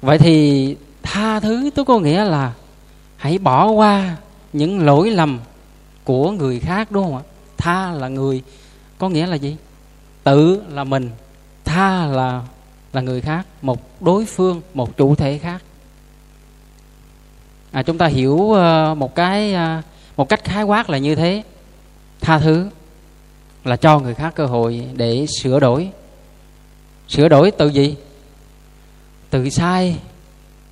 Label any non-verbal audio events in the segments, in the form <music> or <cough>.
vậy thì tha thứ tôi có nghĩa là hãy bỏ qua những lỗi lầm của người khác đúng không ạ? Tha là người có nghĩa là gì? Tự là mình tha là là người khác một đối phương một chủ thể khác. À, chúng ta hiểu uh, một cái uh, một cách khái quát là như thế. Tha thứ là cho người khác cơ hội để sửa đổi. Sửa đổi từ gì? Từ sai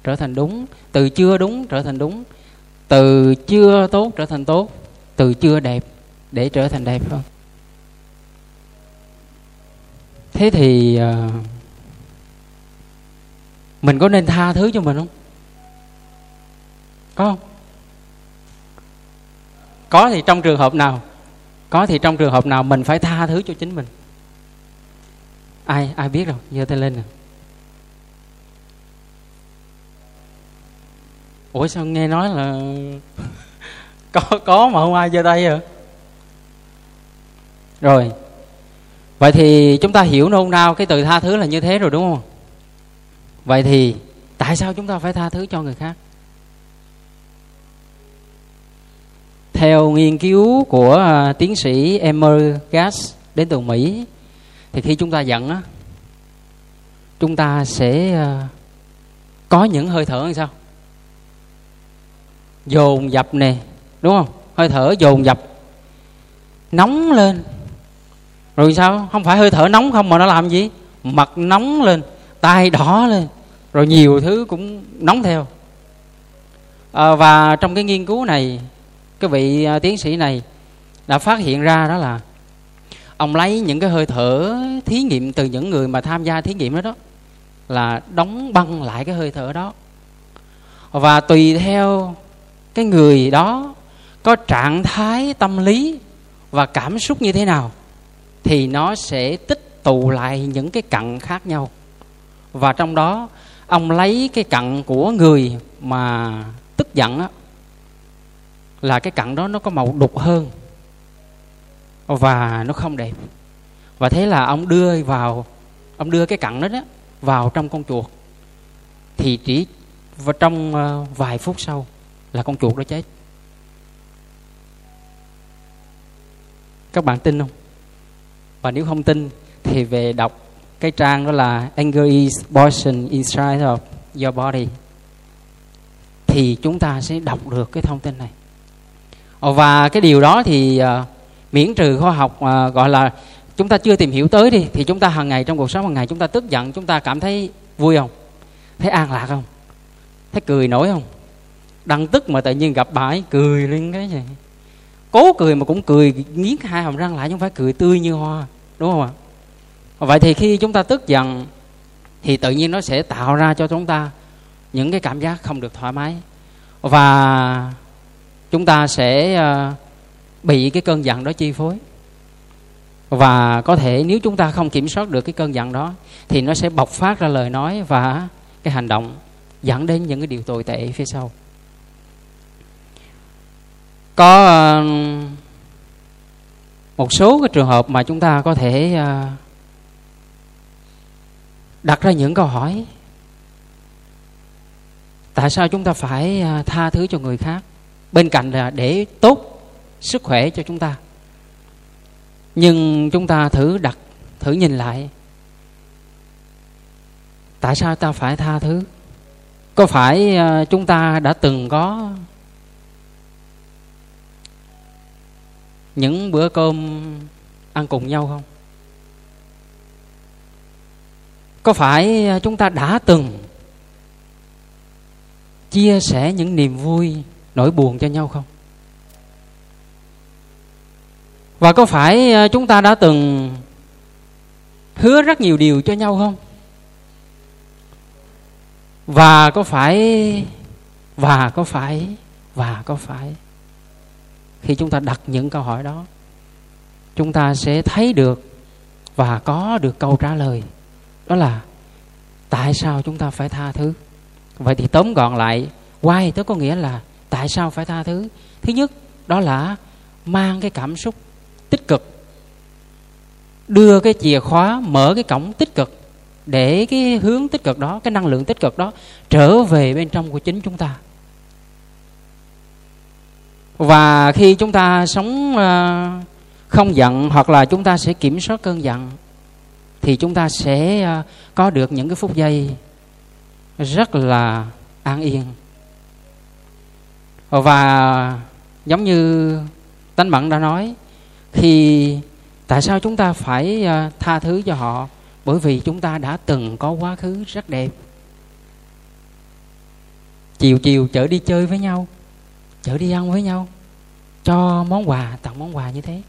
trở thành đúng từ chưa đúng trở thành đúng từ chưa tốt trở thành tốt từ chưa đẹp để trở thành đẹp hơn thế thì uh, mình có nên tha thứ cho mình không? Có không? Có thì trong trường hợp nào có thì trong trường hợp nào mình phải tha thứ cho chính mình? Ai ai biết đâu giơ tay lên nè. Ủa sao nghe nói là <laughs> có có mà không ai giơ tay rồi rồi. Vậy thì chúng ta hiểu nôn nao cái từ tha thứ là như thế rồi đúng không? Vậy thì tại sao chúng ta phải tha thứ cho người khác? Theo nghiên cứu của à, tiến sĩ Emmer Gass đến từ Mỹ, thì khi chúng ta giận á, chúng ta sẽ à, có những hơi thở như sao? Dồn dập nè đúng không? Hơi thở dồn dập. Nóng lên. Rồi sao? Không phải hơi thở nóng không mà nó làm gì? Mặt nóng lên tay đỏ lên. Rồi nhiều thứ cũng nóng theo. À, và trong cái nghiên cứu này cái vị à, tiến sĩ này đã phát hiện ra đó là ông lấy những cái hơi thở thí nghiệm từ những người mà tham gia thí nghiệm đó đó là đóng băng lại cái hơi thở đó. Và tùy theo cái người đó có trạng thái tâm lý và cảm xúc như thế nào thì nó sẽ tích tụ lại những cái cặn khác nhau. Và trong đó ông lấy cái cặn của người mà tức giận á là cái cặn đó nó có màu đục hơn và nó không đẹp. Và thế là ông đưa vào ông đưa cái cặn đó, đó vào trong con chuột thì chỉ và trong ờ, vài phút sau là con chuột đó chết các bạn tin không? Và nếu không tin thì về đọc cái trang đó là anger is poison inside of your body thì chúng ta sẽ đọc được cái thông tin này. Và cái điều đó thì uh, miễn trừ khoa học uh, gọi là chúng ta chưa tìm hiểu tới đi thì chúng ta hàng ngày trong cuộc sống hàng ngày chúng ta tức giận chúng ta cảm thấy vui không? Thấy an lạc không? Thấy cười nổi không? Đang tức mà tự nhiên gặp bà ấy, cười lên cái gì? Cố cười mà cũng cười, nghiến hai hàm răng lại chứ không phải cười tươi như hoa, đúng không ạ? Vậy thì khi chúng ta tức giận, thì tự nhiên nó sẽ tạo ra cho chúng ta những cái cảm giác không được thoải mái. Và chúng ta sẽ ờ, bị cái cơn giận đó chi phối. Và có thể nếu chúng ta không kiểm soát được cái cơn giận đó, thì nó sẽ bộc phát ra lời nói và cái hành động dẫn đến những cái điều tồi tệ phía sau có ờ, một số cái trường hợp mà chúng ta có thể ờ, đặt ra những câu hỏi. Tại sao chúng ta phải ờ, tha thứ cho người khác? Bên cạnh là để tốt sức khỏe cho chúng ta. Nhưng chúng ta thử đặt, thử nhìn lại. Tại sao ta phải tha thứ? Có phải chúng ta đã từng có những bữa cơm ăn cùng nhau không? Có phải chúng ta đã từng chia sẻ những niềm vui nỗi buồn cho nhau không? Và có phải ờ, chúng ta đã từng hứa rất nhiều điều cho nhau không? Và có phải, và có phải, và có phải? Khi chúng ta đặt những câu hỏi đó, chúng ta sẽ thấy được và có được câu trả lời. Đó là, tại sao chúng ta phải tha thứ? Vậy thì tóm gọn lại, why tức có nghĩa là tại sao phải tha thứ? Thứ nhất, đó là mang cái cảm xúc tích cực. Đưa cái chìa khóa, mở cái cổng tích cực để cái hướng tích cực đó, cái năng lượng tích cực đó trở về bên trong của chính chúng ta và khi chúng ta sống ờ, không giận hoặc là chúng ta sẽ kiểm soát cơn giận, thì chúng ta sẽ ờ, có được những cái phút giây rất là an yên. Và giống như tánh bận đã nói, thì tại sao chúng ta phải ờ, tha thứ cho họ? Bởi vì chúng ta đã từng có quá khứ rất đẹp. Chiều chiều chở đi chơi với nhau chở đi ăn với nhau. Cho món quà, tặng món quà như thế.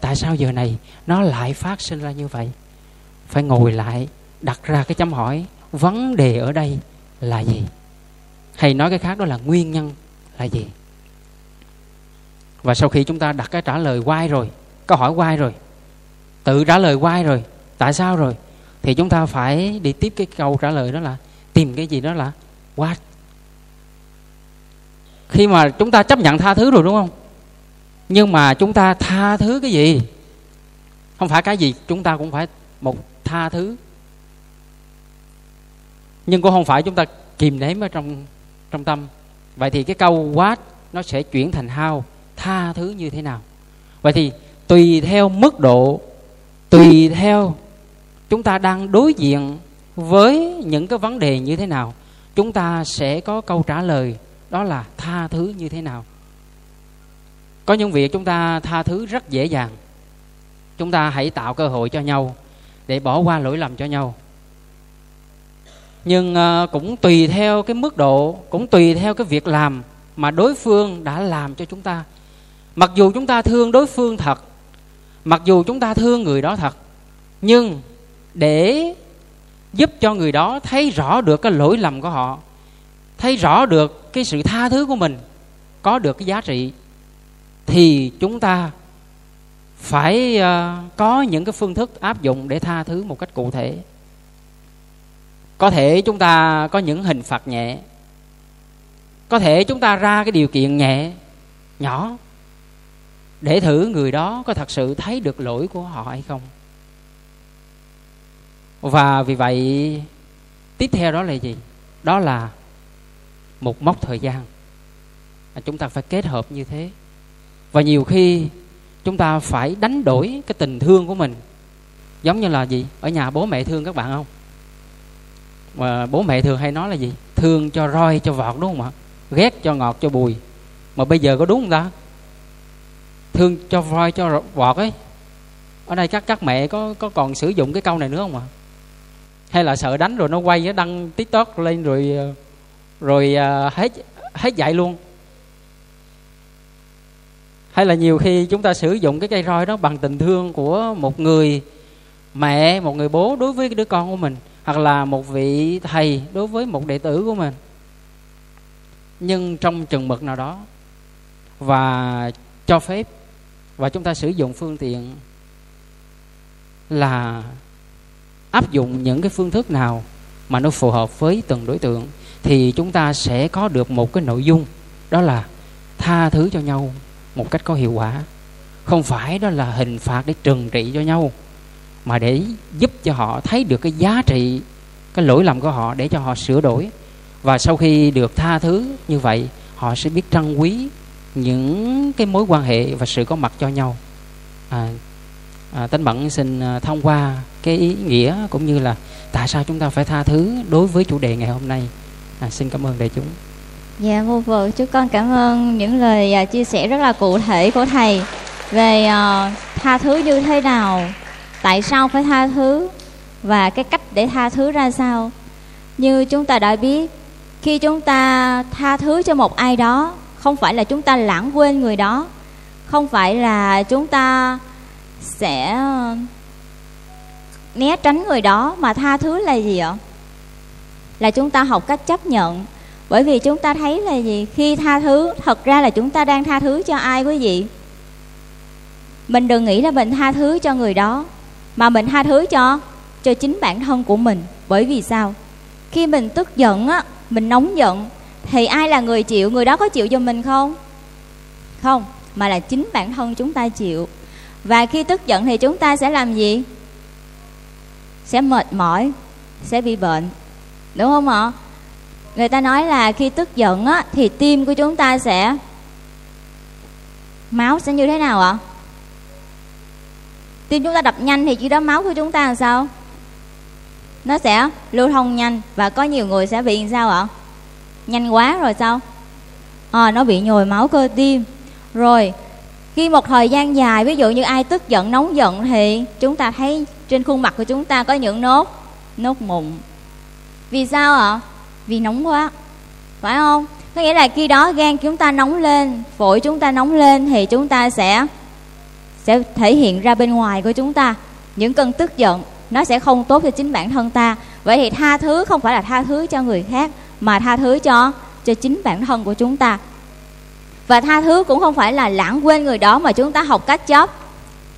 Tại sao giờ này nó lại phát sinh ra như vậy? Phải ngồi lại, đặt ra cái chấm hỏi, vấn đề ở đây là gì? Hay nói cái khác đó là nguyên nhân là gì? Và sau khi chúng ta đặt cái trả lời quay rồi, câu hỏi quay rồi, tự trả lời quay rồi, tại sao rồi, thì chúng ta phải đi tiếp cái câu trả lời đó là tìm cái gì đó là what khi mà chúng ta chấp nhận tha thứ rồi đúng không? Nhưng mà chúng ta tha thứ cái gì? Không phải cái gì, chúng ta cũng phải một tha thứ. Nhưng cũng không phải chúng ta kìm nếm ở trong trong tâm. Vậy thì cái câu what nó sẽ chuyển thành how, tha thứ như thế nào? Vậy thì tùy theo mức độ, tùy theo chúng ta đang đối diện với những cái vấn đề như thế nào, chúng ta sẽ có câu trả lời đó là tha thứ như thế nào? Có những việc chúng ta tha thứ rất dễ dàng. Chúng ta hãy tạo cơ hội cho nhau để bỏ qua lỗi lầm cho nhau. Nhưng ờ, cũng tùy theo cái mức độ, cũng tùy theo cái việc làm mà đối phương đã làm cho chúng ta. Mặc dù chúng ta thương đối phương thật, mặc dù chúng ta thương người đó thật, nhưng để giúp cho người đó thấy rõ được cái lỗi lầm của họ, thấy rõ được cái sự tha thứ của mình có được cái giá trị thì chúng ta phải uh, có những cái phương thức áp dụng để tha thứ một cách cụ thể. Có thể chúng ta có những hình phạt nhẹ có thể chúng ta ra cái điều kiện nhẹ nhỏ để thử người đó có thật sự thấy được lỗi của họ hay không. Và vì vậy tiếp theo đó là gì? Đó là một mốc thời gian. À, chúng ta phải kết hợp như thế. Và nhiều khi chúng ta phải đánh đổi cái tình thương của mình. Giống như là gì? Ở nhà bố mẹ thương các bạn không? Mà bố mẹ thường hay nói là gì? Thương cho roi cho vọt đúng không ạ? Ghét cho ngọt cho bùi. Mà bây giờ có đúng không ta? Thương cho roi cho vọt ấy. Ở đây các các mẹ có có còn sử dụng cái câu này nữa không ạ? Hay là sợ đánh rồi nó quay nó đăng tiktok lên rồi ờ, rồi uh, hết hết dạy luôn. Hay là nhiều khi chúng ta sử dụng cái cây roi đó bằng tình thương của một người mẹ một người bố đối với đứa con của mình hoặc là một vị thầy đối với một đệ tử của mình. Nhưng trong chừng mực nào đó và cho phép và chúng ta sử dụng phương tiện là áp dụng những cái phương thức nào mà nó phù hợp với từng đối tượng thì chúng ta sẽ có được một cái nội dung đó là tha thứ cho nhau một cách có hiệu quả. Không phải đó là hình phạt để trừng trị cho nhau mà để giúp cho họ thấy được cái giá trị cái lỗi lầm của họ để cho họ sửa đổi. Và sau khi được tha thứ như vậy họ sẽ biết trân quý những cái mối quan hệ và sự có mặt cho nhau. À, à, tánh bận xin à, thông qua cái ý nghĩa cũng như là tại sao chúng ta phải tha thứ đối với chủ đề ngày hôm nay à, xin cảm ơn đại chúng. Dạ vô vợ Chúc con cảm ơn những lời à, chia sẻ rất là cụ thể của thầy về uh, tha thứ như thế nào tại sao phải tha thứ và cái cách để tha thứ ra sao. Như chúng ta đã biết khi chúng ta tha thứ cho một ai đó không phải là chúng ta lãng quên người đó không phải là chúng ta sẽ ờ, né tránh người đó mà tha thứ là gì ạ? Là chúng ta học cách chấp nhận. Bởi vì chúng ta thấy là gì? Khi tha thứ, thật ra là chúng ta đang tha thứ cho ai quý vị? Mình đừng nghĩ là mình tha thứ cho người đó, mà mình tha thứ cho cho chính bản thân của mình. Bởi vì sao? Khi mình tức giận á, mình nóng giận, thì ai là người chịu? Người đó có chịu cho mình không? Không, mà là chính bản thân chúng ta chịu. Và khi tức giận thì chúng ta sẽ làm gì? Sẽ mệt mỏi, sẽ bị bệnh đúng không ạ? Người ta nói là khi tức giận á thì tim của chúng ta sẽ máu sẽ như thế nào ạ? Tim chúng ta đập nhanh thì chỉ đó máu của chúng ta làm sao? Nó sẽ lưu thông nhanh và có nhiều người sẽ bị làm sao ạ? Nhanh quá rồi sao? À, nó bị nhồi máu cơ tim. Rồi khi một thời gian dài ví dụ như ai tức giận nóng giận thì chúng ta thấy trên khuôn mặt của chúng ta có những nốt nốt mụn vì sao ạ? Vì nóng quá. Phải không? Có nghĩa là khi đó gan chúng ta nóng lên, phổi chúng ta nóng lên thì chúng ta sẽ sẽ thể hiện ra bên ngoài của chúng ta. Những cơn tức giận, nó sẽ không tốt cho chính bản thân ta. Vậy thì tha thứ không phải là tha thứ cho người khác, mà tha thứ cho cho chính bản thân của chúng ta. Và tha thứ cũng không phải là lãng quên người đó mà chúng ta học cách chấp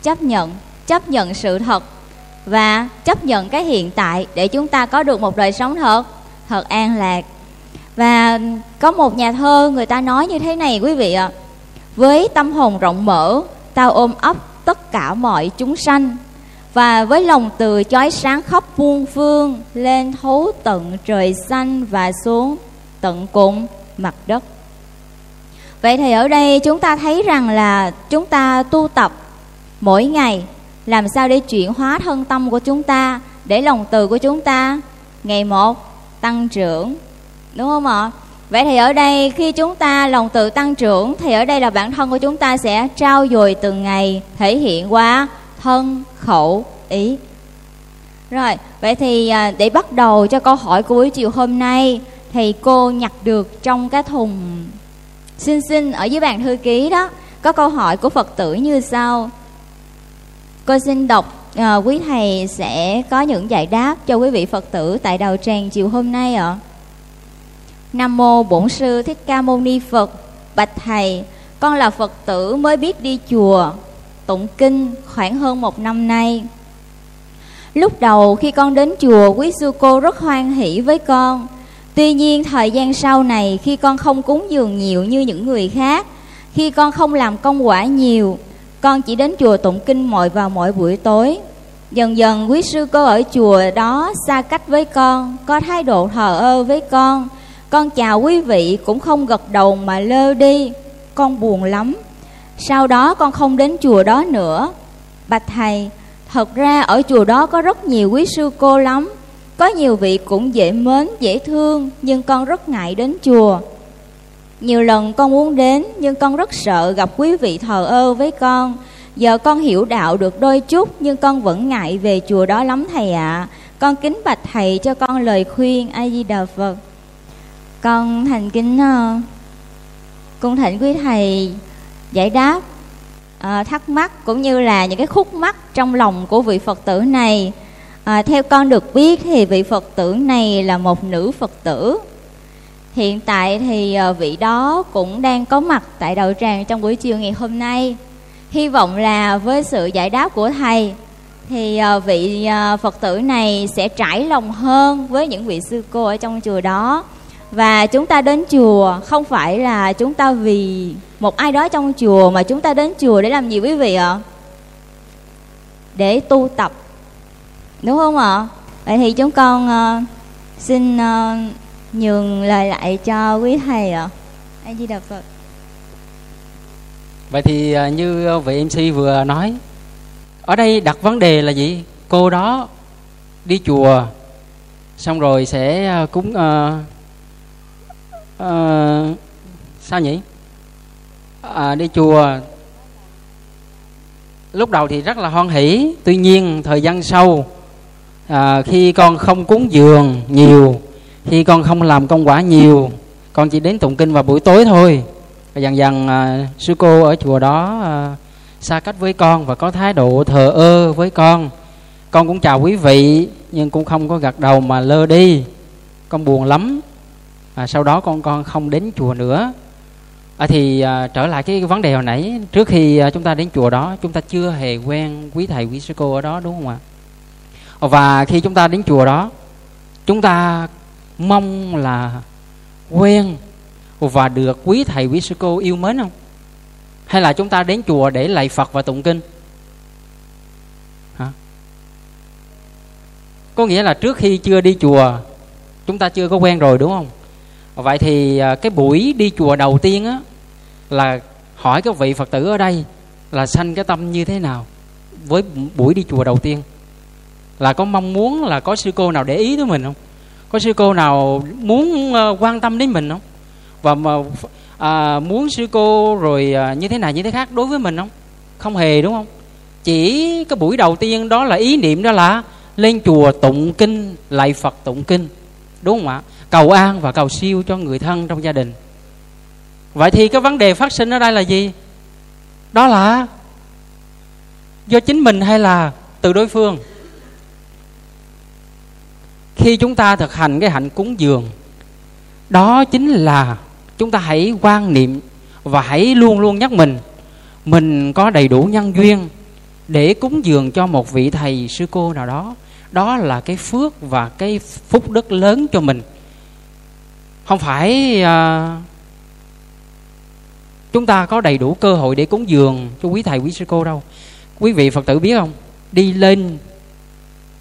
chấp nhận chấp nhận sự thật và chấp nhận cái hiện tại để chúng ta có được một đời sống thật thật an lạc. Và có một nhà thơ người ta nói như thế này, quý vị ạ. Với tâm hồn rộng mở, tao ôm ấp tất cả mọi chúng sanh. Và với lòng từ chói sáng khắp muôn phương, lên thấu tận trời xanh và xuống tận cùng mặt đất. Vậy thì ở đây chúng ta thấy rằng là chúng ta tu tập mỗi ngày làm sao để chuyển hóa thân tâm của chúng ta để lòng từ của chúng ta? Ngày một, tăng trưởng. Đúng không ạ? Vậy thì ở đây khi chúng ta lòng từ tăng trưởng thì ở đây là bản thân của chúng ta sẽ trao dồi từng ngày, thể hiện qua thân, khẩu, ý. Rồi, vậy thì à, để bắt đầu cho câu hỏi của buổi chiều hôm nay thì cô nhặt được trong cái thùng. Xin xin, ở dưới bàn thư ký đó, có câu hỏi của phật tử như sau cô xin đọc à, quý thầy sẽ có những giải đáp cho quý vị phật tử tại đầu tràng chiều hôm nay ạ. Nam mô bổn sư thích ca mâu ni phật. Bạch thầy con là phật tử mới biết đi chùa tụng kinh khoảng hơn một năm nay. Lúc đầu khi con đến chùa quý sư cô rất hoan hỷ với con. Tuy nhiên thời gian sau này khi con không cúng dường nhiều như những người khác Khi con không làm công quả nhiều con chỉ đến chùa tụng kinh mọi vào mỗi buổi tối. Dần dần quý sư cô ở chùa đó xa cách với con Có thái độ thờ ơ với con. Con chào quý vị cũng không gật đầu mà lơ đi. Con buồn lắm. Sau đó con không đến chùa đó nữa. Bạch thầy Thật ra ở chùa đó có rất nhiều quý sư cô lắm. Có nhiều vị cũng dễ mến, dễ thương Nhưng con rất ngại đến chùa. Nhiều lần con muốn đến Nhưng con rất sợ gặp quý vị thờ ơ với con. Giờ con hiểu đạo được đôi chút Nhưng con vẫn ngại về chùa đó lắm thầy ạ. À. Con kính bạch thầy cho con lời khuyên A Di Đà Phật. Con thành kính ờ, Cung thỉnh quý thầy giải đáp à, thắc mắc cũng như là những cái khúc mắc trong lòng của vị Phật tử này. À, theo con được biết thì vị phật tử này là một nữ phật tử hiện tại thì ờ, vị đó cũng đang có mặt tại đạo tràng trong buổi chiều ngày hôm nay. Hy vọng là với sự giải đáp của thầy thì ờ, vị ờ, phật tử này sẽ trải lòng hơn với những vị sư cô ở trong chùa đó. Và chúng ta đến chùa không phải là chúng ta vì một ai đó trong chùa mà chúng ta đến chùa để làm gì quý vị ạ? Để tu tập. Đúng không ạ? Vậy thì chúng con uh, xin uh, nhường lời lại cho quý thầy ạ. A di đà phật. Vậy thì à, như vị mc vừa nói ở đây đặt vấn đề là gì? Cô đó đi chùa xong rồi sẽ à, cúng uh, uh, sao nhỉ? À, đi chùa. Lúc đầu thì rất là hoan hỷ tuy nhiên thời gian sau à, khi con không cúng dường nhiều khi con không làm công quả nhiều con chỉ đến tụng kinh vào buổi tối thôi. Và dần dần à, sư cô ở chùa đó à, xa cách với con và có thái độ thờ ơ với con. Con cũng chào quý vị nhưng cũng không có gật đầu mà lơ đi. Con buồn lắm. À, sau đó con con không đến chùa nữa. À, thì à, trở lại cái vấn đề hồi nãy. Trước khi à, chúng ta đến chùa đó chúng ta chưa hề quen quý thầy quý sư cô ở đó đúng không ạ? Và khi chúng ta đến chùa đó chúng ta mong là quen và được quý thầy quý sư cô yêu mến không? Hay là chúng ta đến chùa để lạy phật và tụng kinh? Hả? Có nghĩa là trước khi chưa đi chùa, chúng ta chưa có quen rồi đúng không? Vậy thì à, cái buổi đi chùa đầu tiên á, là hỏi các vị phật tử ở đây là sanh cái tâm như thế nào với buổi đi chùa đầu tiên? Là có mong muốn là có sư cô nào để ý tới mình không? Có sư cô nào muốn ờ, quan tâm đến mình không? Và mà à, muốn sư cô rồi à, như thế này như thế khác đối với mình không? Không hề đúng không? Chỉ cái buổi đầu tiên đó là ý niệm đó là lên chùa tụng kinh lạy phật tụng kinh đúng không ạ? Cầu an và cầu siêu cho người thân trong gia đình. Vậy thì cái vấn đề phát sinh ở đây là gì? Đó là do chính mình hay là từ đối phương? Khi chúng ta thực hành cái hạnh cúng dường đó chính là chúng ta hãy quan niệm và hãy luôn luôn nhắc mình mình có đầy đủ nhân duyên để cúng dường cho một vị thầy sư cô nào đó. Đó là cái phước và cái phúc đức lớn cho mình. Không phải à, chúng ta có đầy đủ cơ hội để cúng dường cho quý thầy quý sư cô đâu. Quý vị phật tử biết không? Đi lên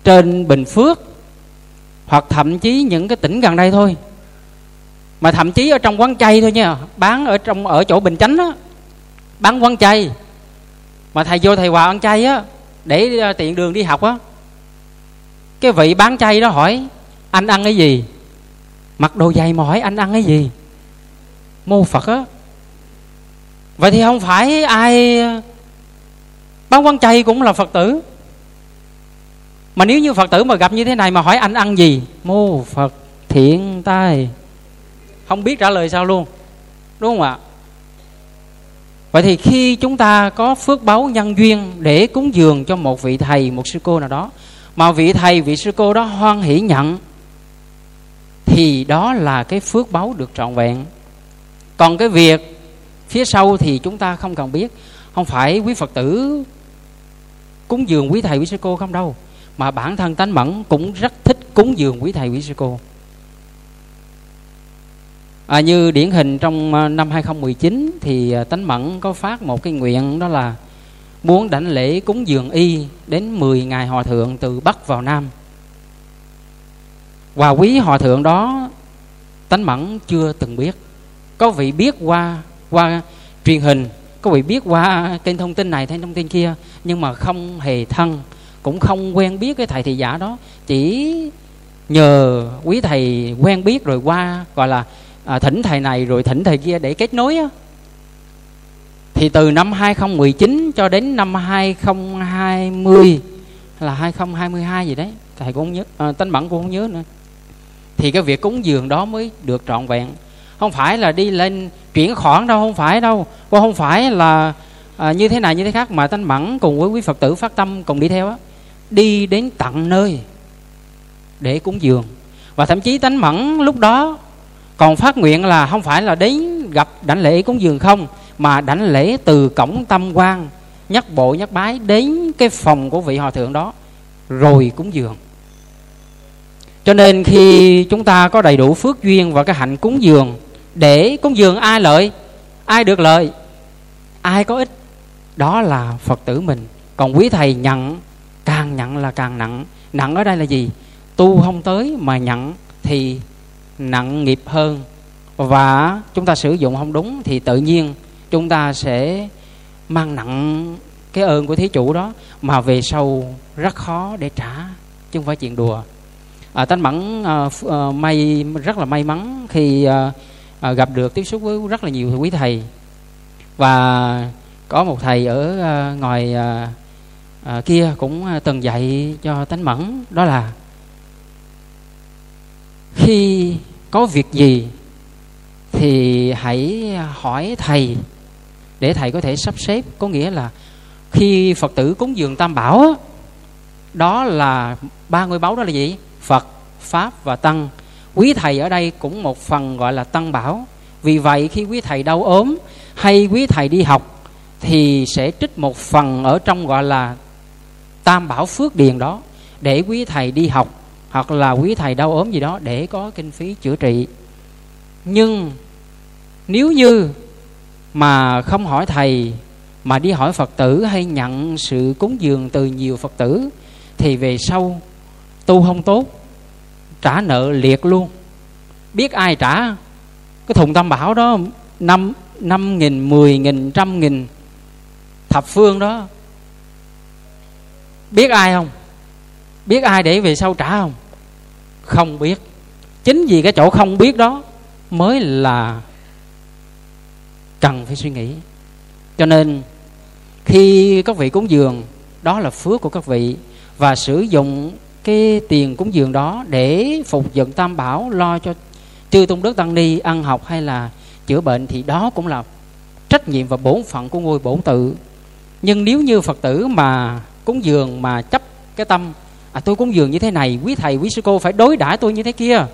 trên bình phước hoặc thậm chí những cái tỉnh gần đây thôi. Mà thậm chí ở trong quán chay thôi nha, bán ở trong, ở chỗ bình chánh á, bán quán chay. Mà thầy vô thầy hòa ăn chay á, để ờ, tiện đường đi học á. Cái vị bán chay đó hỏi, anh ăn cái gì? Mặc đồ dày mà hỏi, anh ăn cái gì? Mô phật á. Vậy thì không phải ai bán quán chay cũng là phật tử mà nếu như phật tử mà gặp như thế này mà hỏi anh ăn gì? Mô phật thiện tai không biết trả lời sao luôn. Đúng không ạ? Vậy thì khi chúng ta có phước báu nhân duyên để cúng dường cho một vị thầy, một sư cô nào đó, mà vị thầy, vị sư cô đó hoan hỷ nhận, thì đó là cái phước báu được trọn vẹn. Còn cái việc phía sau thì chúng ta không cần biết. Không phải quý phật tử cúng dường quý thầy, quý sư cô không đâu mà bản thân tánh mẫn cũng rất thích cúng dường quý thầy quý sư cô à, như điển hình trong à, năm 2019 thì à, tánh mẫn có phát một cái nguyện đó là muốn đảnh lễ cúng dường y đến 10 ngày hòa thượng từ Bắc vào Nam. Và quý hòa thượng đó tánh mẫn chưa từng biết. Có vị biết qua qua truyền hình, có vị biết qua kênh thông tin này, kênh thông tin kia, nhưng mà không hề thân, cũng không quen biết cái thầy thị giả đó, chỉ nhờ quý thầy quen biết rồi qua gọi là à, thỉnh thầy này rồi thỉnh thầy kia để kết nối á. Thì từ năm 2019 cho đến năm 2020 là 2022 gì đấy thầy cũng không nhớ à, tánh bẩn cũng không nhớ nữa. Thì cái việc cúng dường đó mới được trọn vẹn. Không phải là đi lên chuyển khoản đâu không phải đâu. Cũng không phải là à, như thế này như thế khác mà tánh bẩn cùng với quý phật tử phát tâm cùng đi theo á đi đến tận nơi để cúng dường. Và thậm chí tánh mẫn lúc đó còn phát nguyện là không phải là đến gặp đảnh lễ cúng dường không, mà đảnh lễ từ cổng tâm quan nhắc bộ, nhắc bái đến cái phòng của vị hòa thượng đó, rồi cúng dường. Cho nên khi chúng ta có đầy đủ phước duyên và cái hạnh cúng dường để cúng dường ai lợi, ai được lợi, ai có ích, đó là phật tử mình. Còn quý thầy nhận càng nhận là càng nặng. Nặng ở đây là gì? Tu không tới mà nhận thì nặng nghiệp hơn. Và chúng ta sử dụng không đúng thì tự nhiên chúng ta sẽ mang nặng cái ơn của thí chủ đó mà về sau rất khó để trả chứ không phải chuyện đùa. À, tánh mẫn à, à, may rất là may mắn khi à, à, gặp được tiếp xúc với rất là nhiều quý thầy. Và có một thầy ở à, ngoài à, à, kia cũng à, từng dạy cho tánh mẫn đó là khi có việc gì thì hãy hỏi thầy để thầy có thể sắp xếp. Có nghĩa là khi phật tử cúng dường tam bảo đó là ba ngôi báu đó là gì? Phật pháp và tăng. Quý thầy ở đây cũng một phần gọi là tăng bảo. Vì vậy khi quý thầy đau ốm hay quý thầy đi học thì sẽ trích một phần ở trong gọi là tam bảo phước điền đó, để quý thầy đi học, hoặc là quý thầy đau ốm gì đó để có kinh phí chữa trị. Nhưng nếu như mà không hỏi thầy, mà đi hỏi phật tử hay nhận sự cúng dường từ nhiều phật tử, thì về sau tu không tốt, trả nợ liệt luôn. Biết ai trả? Cái thùng tam bảo đó, năm năm nghìn, mười nghìn, trăm nghìn thập phương đó biết ai không? Biết ai để về sau trả không? Không biết. Chính vì cái chỗ không biết đó mới là cần phải suy nghĩ. Cho nên, khi các vị cúng dường, đó là phước của các vị, và sử dụng cái tiền cúng dường đó để phục dựng tam bảo, lo cho chư tôn đức tăng ni ăn học hay là chữa bệnh thì đó cũng là trách nhiệm và bổn phận của ngôi bổn tự. Nhưng nếu như phật tử mà cúng dường mà chấp cái tâm à tôi cúng dường như thế này quý thầy quý sư cô phải đối đãi tôi như thế kia.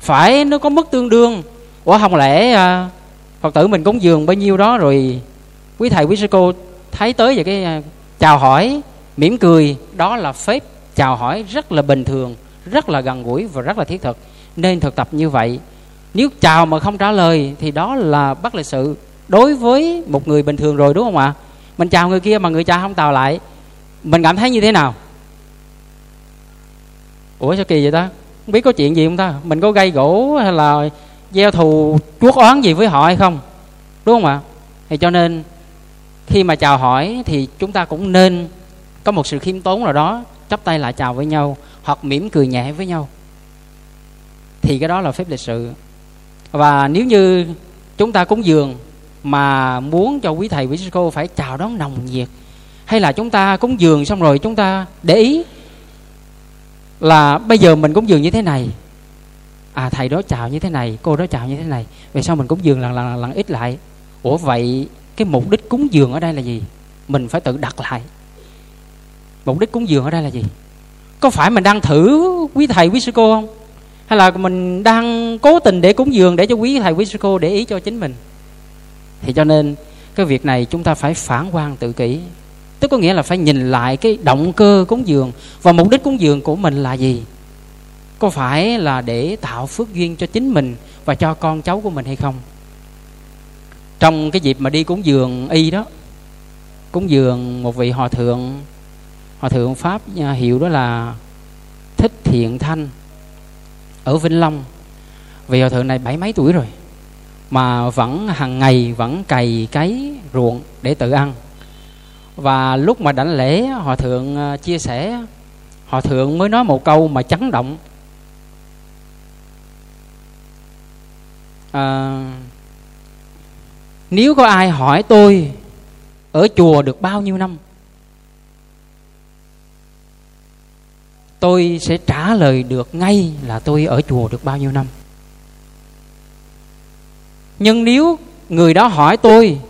Phải nó có mức tương đương. Ủa không lẽ à, phật tử mình cúng dường bao nhiêu đó rồi quý thầy quý sư cô thấy tới về cái à, chào hỏi mỉm cười đó là phép chào hỏi rất là bình thường rất là gần gũi và rất là thiết thực. Nên thực tập như vậy nếu chào mà không trả lời thì đó là bất lịch sự đối với một người bình thường rồi đúng không ạ? Mình chào người kia mà người cha không chào lại mình cảm thấy như thế nào? Ủa sao kỳ vậy ta? Không biết có chuyện gì không ta? Mình có gây gỗ hay là gieo thù, chuốc oán gì với họ hay không? Đúng không ạ? Thì cho nên, khi mà chào hỏi thì chúng ta cũng nên có một sự khiêm tốn nào đó, chắp tay lại chào với nhau, hoặc mỉm cười nhẹ với nhau. Thì cái đó là phép lịch sự. Và nếu như chúng ta cúng dường mà muốn cho quý thầy quý sư cô phải chào đón nồng nhiệt hay là chúng ta cúng dường xong rồi chúng ta để ý là bây giờ mình cúng dường như thế này? À thầy đó chào như thế này cô đó chào như thế này. Về sau mình cúng dường lần lần lần, lần ít lại? Ủa vậy cái mục đích cúng dường ở đây là gì? Mình phải tự đặt lại. Mục đích cúng dường ở đây là gì? Có phải mình đang thử quý thầy quý sư cô không? Hay là mình đang cố tình để cúng dường để cho quý thầy quý sư cô để ý cho chính mình? Thì cho nên cái việc này chúng ta phải phản quan tự kỷ tức có nghĩa là phải nhìn lại cái động cơ cúng dường và mục đích cúng dường của mình là gì? Có phải là để tạo phước duyên cho chính mình và cho con cháu của mình hay không? Trong cái dịp mà đi cúng dường y đó, cúng dường một vị hòa thượng hòa thượng pháp à, hiệu đó là thích thiện thanh ở vĩnh long. Vị hòa thượng này bảy mấy tuổi rồi, mà vẫn hàng ngày vẫn cày cấy ruộng để tự ăn và lúc mà đảnh lễ hòa thượng ờ, chia sẻ hòa thượng mới nói một câu mà chấn động. À, nếu có ai hỏi tôi ở chùa được bao nhiêu năm tôi sẽ trả lời được ngay là tôi ở chùa được bao nhiêu năm. Nhưng nếu người đó hỏi tôi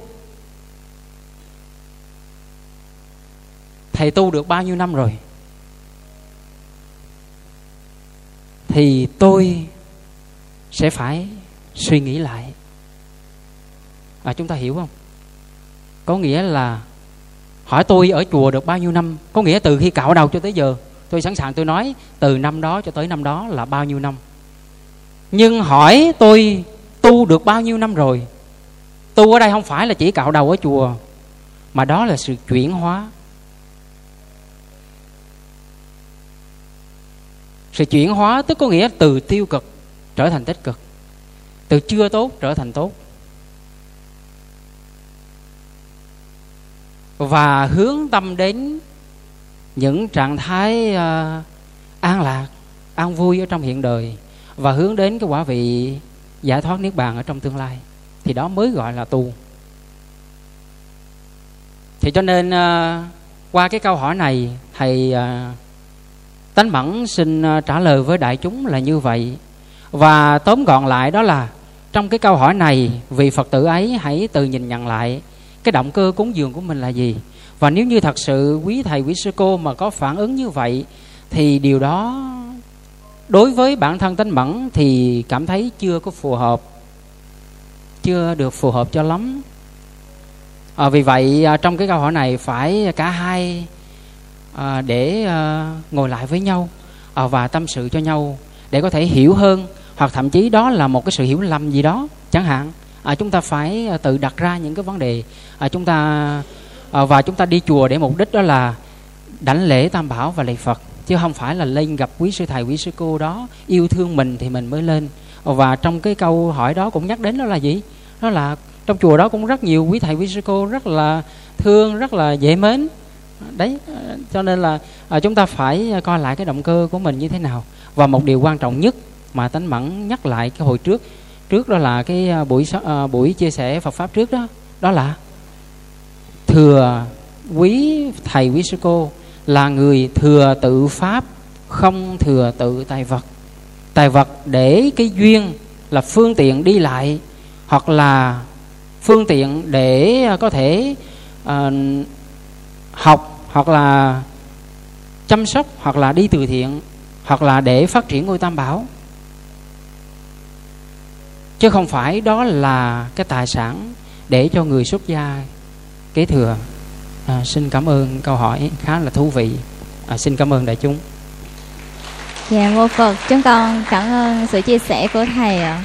thầy tu được bao nhiêu năm rồi? Thì tôi sẽ phải suy nghĩ lại. À chúng ta hiểu không? Có nghĩa là hỏi tôi ở chùa được bao nhiêu năm? Có nghĩa từ khi cạo đầu cho tới giờ, tôi sẵn sàng tôi nói từ năm đó cho tới năm đó là bao nhiêu năm. Nhưng hỏi tôi tu được bao nhiêu năm rồi? Tu ở đây không phải là chỉ cạo đầu ở chùa, mà đó là sự chuyển hóa. Sự chuyển hóa tức có nghĩa từ tiêu cực trở thành tích cực. Từ chưa tốt trở thành tốt. Và hướng tâm đến những trạng thái uh, an lạc an vui ở trong hiện đời và hướng đến cái quả vị giải thoát niết bàn ở trong tương lai thì đó mới gọi là tu. Thì cho nên uh, qua cái câu hỏi này thầy uh, tánh mẫn xin ờ, trả lời với đại chúng là như vậy. Và tóm gọn lại đó là trong cái câu hỏi này vị phật tử ấy hãy tự nhìn nhận lại cái động cơ cúng dường của mình là gì? Và nếu như thật sự quý thầy quý sư cô mà có phản ứng như vậy thì điều đó đối với bản thân tánh mẫn thì cảm thấy chưa có phù hợp chưa được phù hợp cho lắm. À, vì vậy à, trong cái câu hỏi này phải cả hai à, để à, ngồi lại với nhau à, và tâm sự cho nhau để có thể hiểu hơn hoặc thậm chí đó là một cái sự hiểu lầm gì đó chẳng hạn. À, chúng ta phải à, tự đặt ra những cái vấn đề. À, chúng ta à, và chúng ta đi chùa để mục đích đó là đảnh lễ tam bảo và lạy phật chứ không phải là lên gặp quý sư thầy quý sư cô đó yêu thương mình thì mình mới lên. Và trong cái câu hỏi đó cũng nhắc đến đó là gì? Đó là trong chùa đó cũng rất nhiều quý thầy quý sư cô rất là thương rất là dễ mến đấy cho nên là à, chúng ta phải à, coi lại cái động cơ của mình như thế nào. Và một điều quan trọng nhất mà tánh mẫn nhắc lại cái hồi trước trước đó là cái à, buổi à, buổi chia sẻ Phật pháp trước đó đó là thừa quý thầy quý sư cô là người thừa tự pháp không thừa tự tài vật. Tài vật để cái duyên là phương tiện đi lại hoặc là phương tiện để à, có thể uh, học hoặc là chăm sóc hoặc là đi từ thiện hoặc là để phát triển ngôi tam bảo. Chứ không phải đó là cái tài sản để cho người xuất gia kế thừa. À, xin cảm ơn câu hỏi khá là thú vị. À, xin cảm ơn đại chúng. Dạ vô phật chúng con cảm ơn sự chia sẻ của thầy ạ.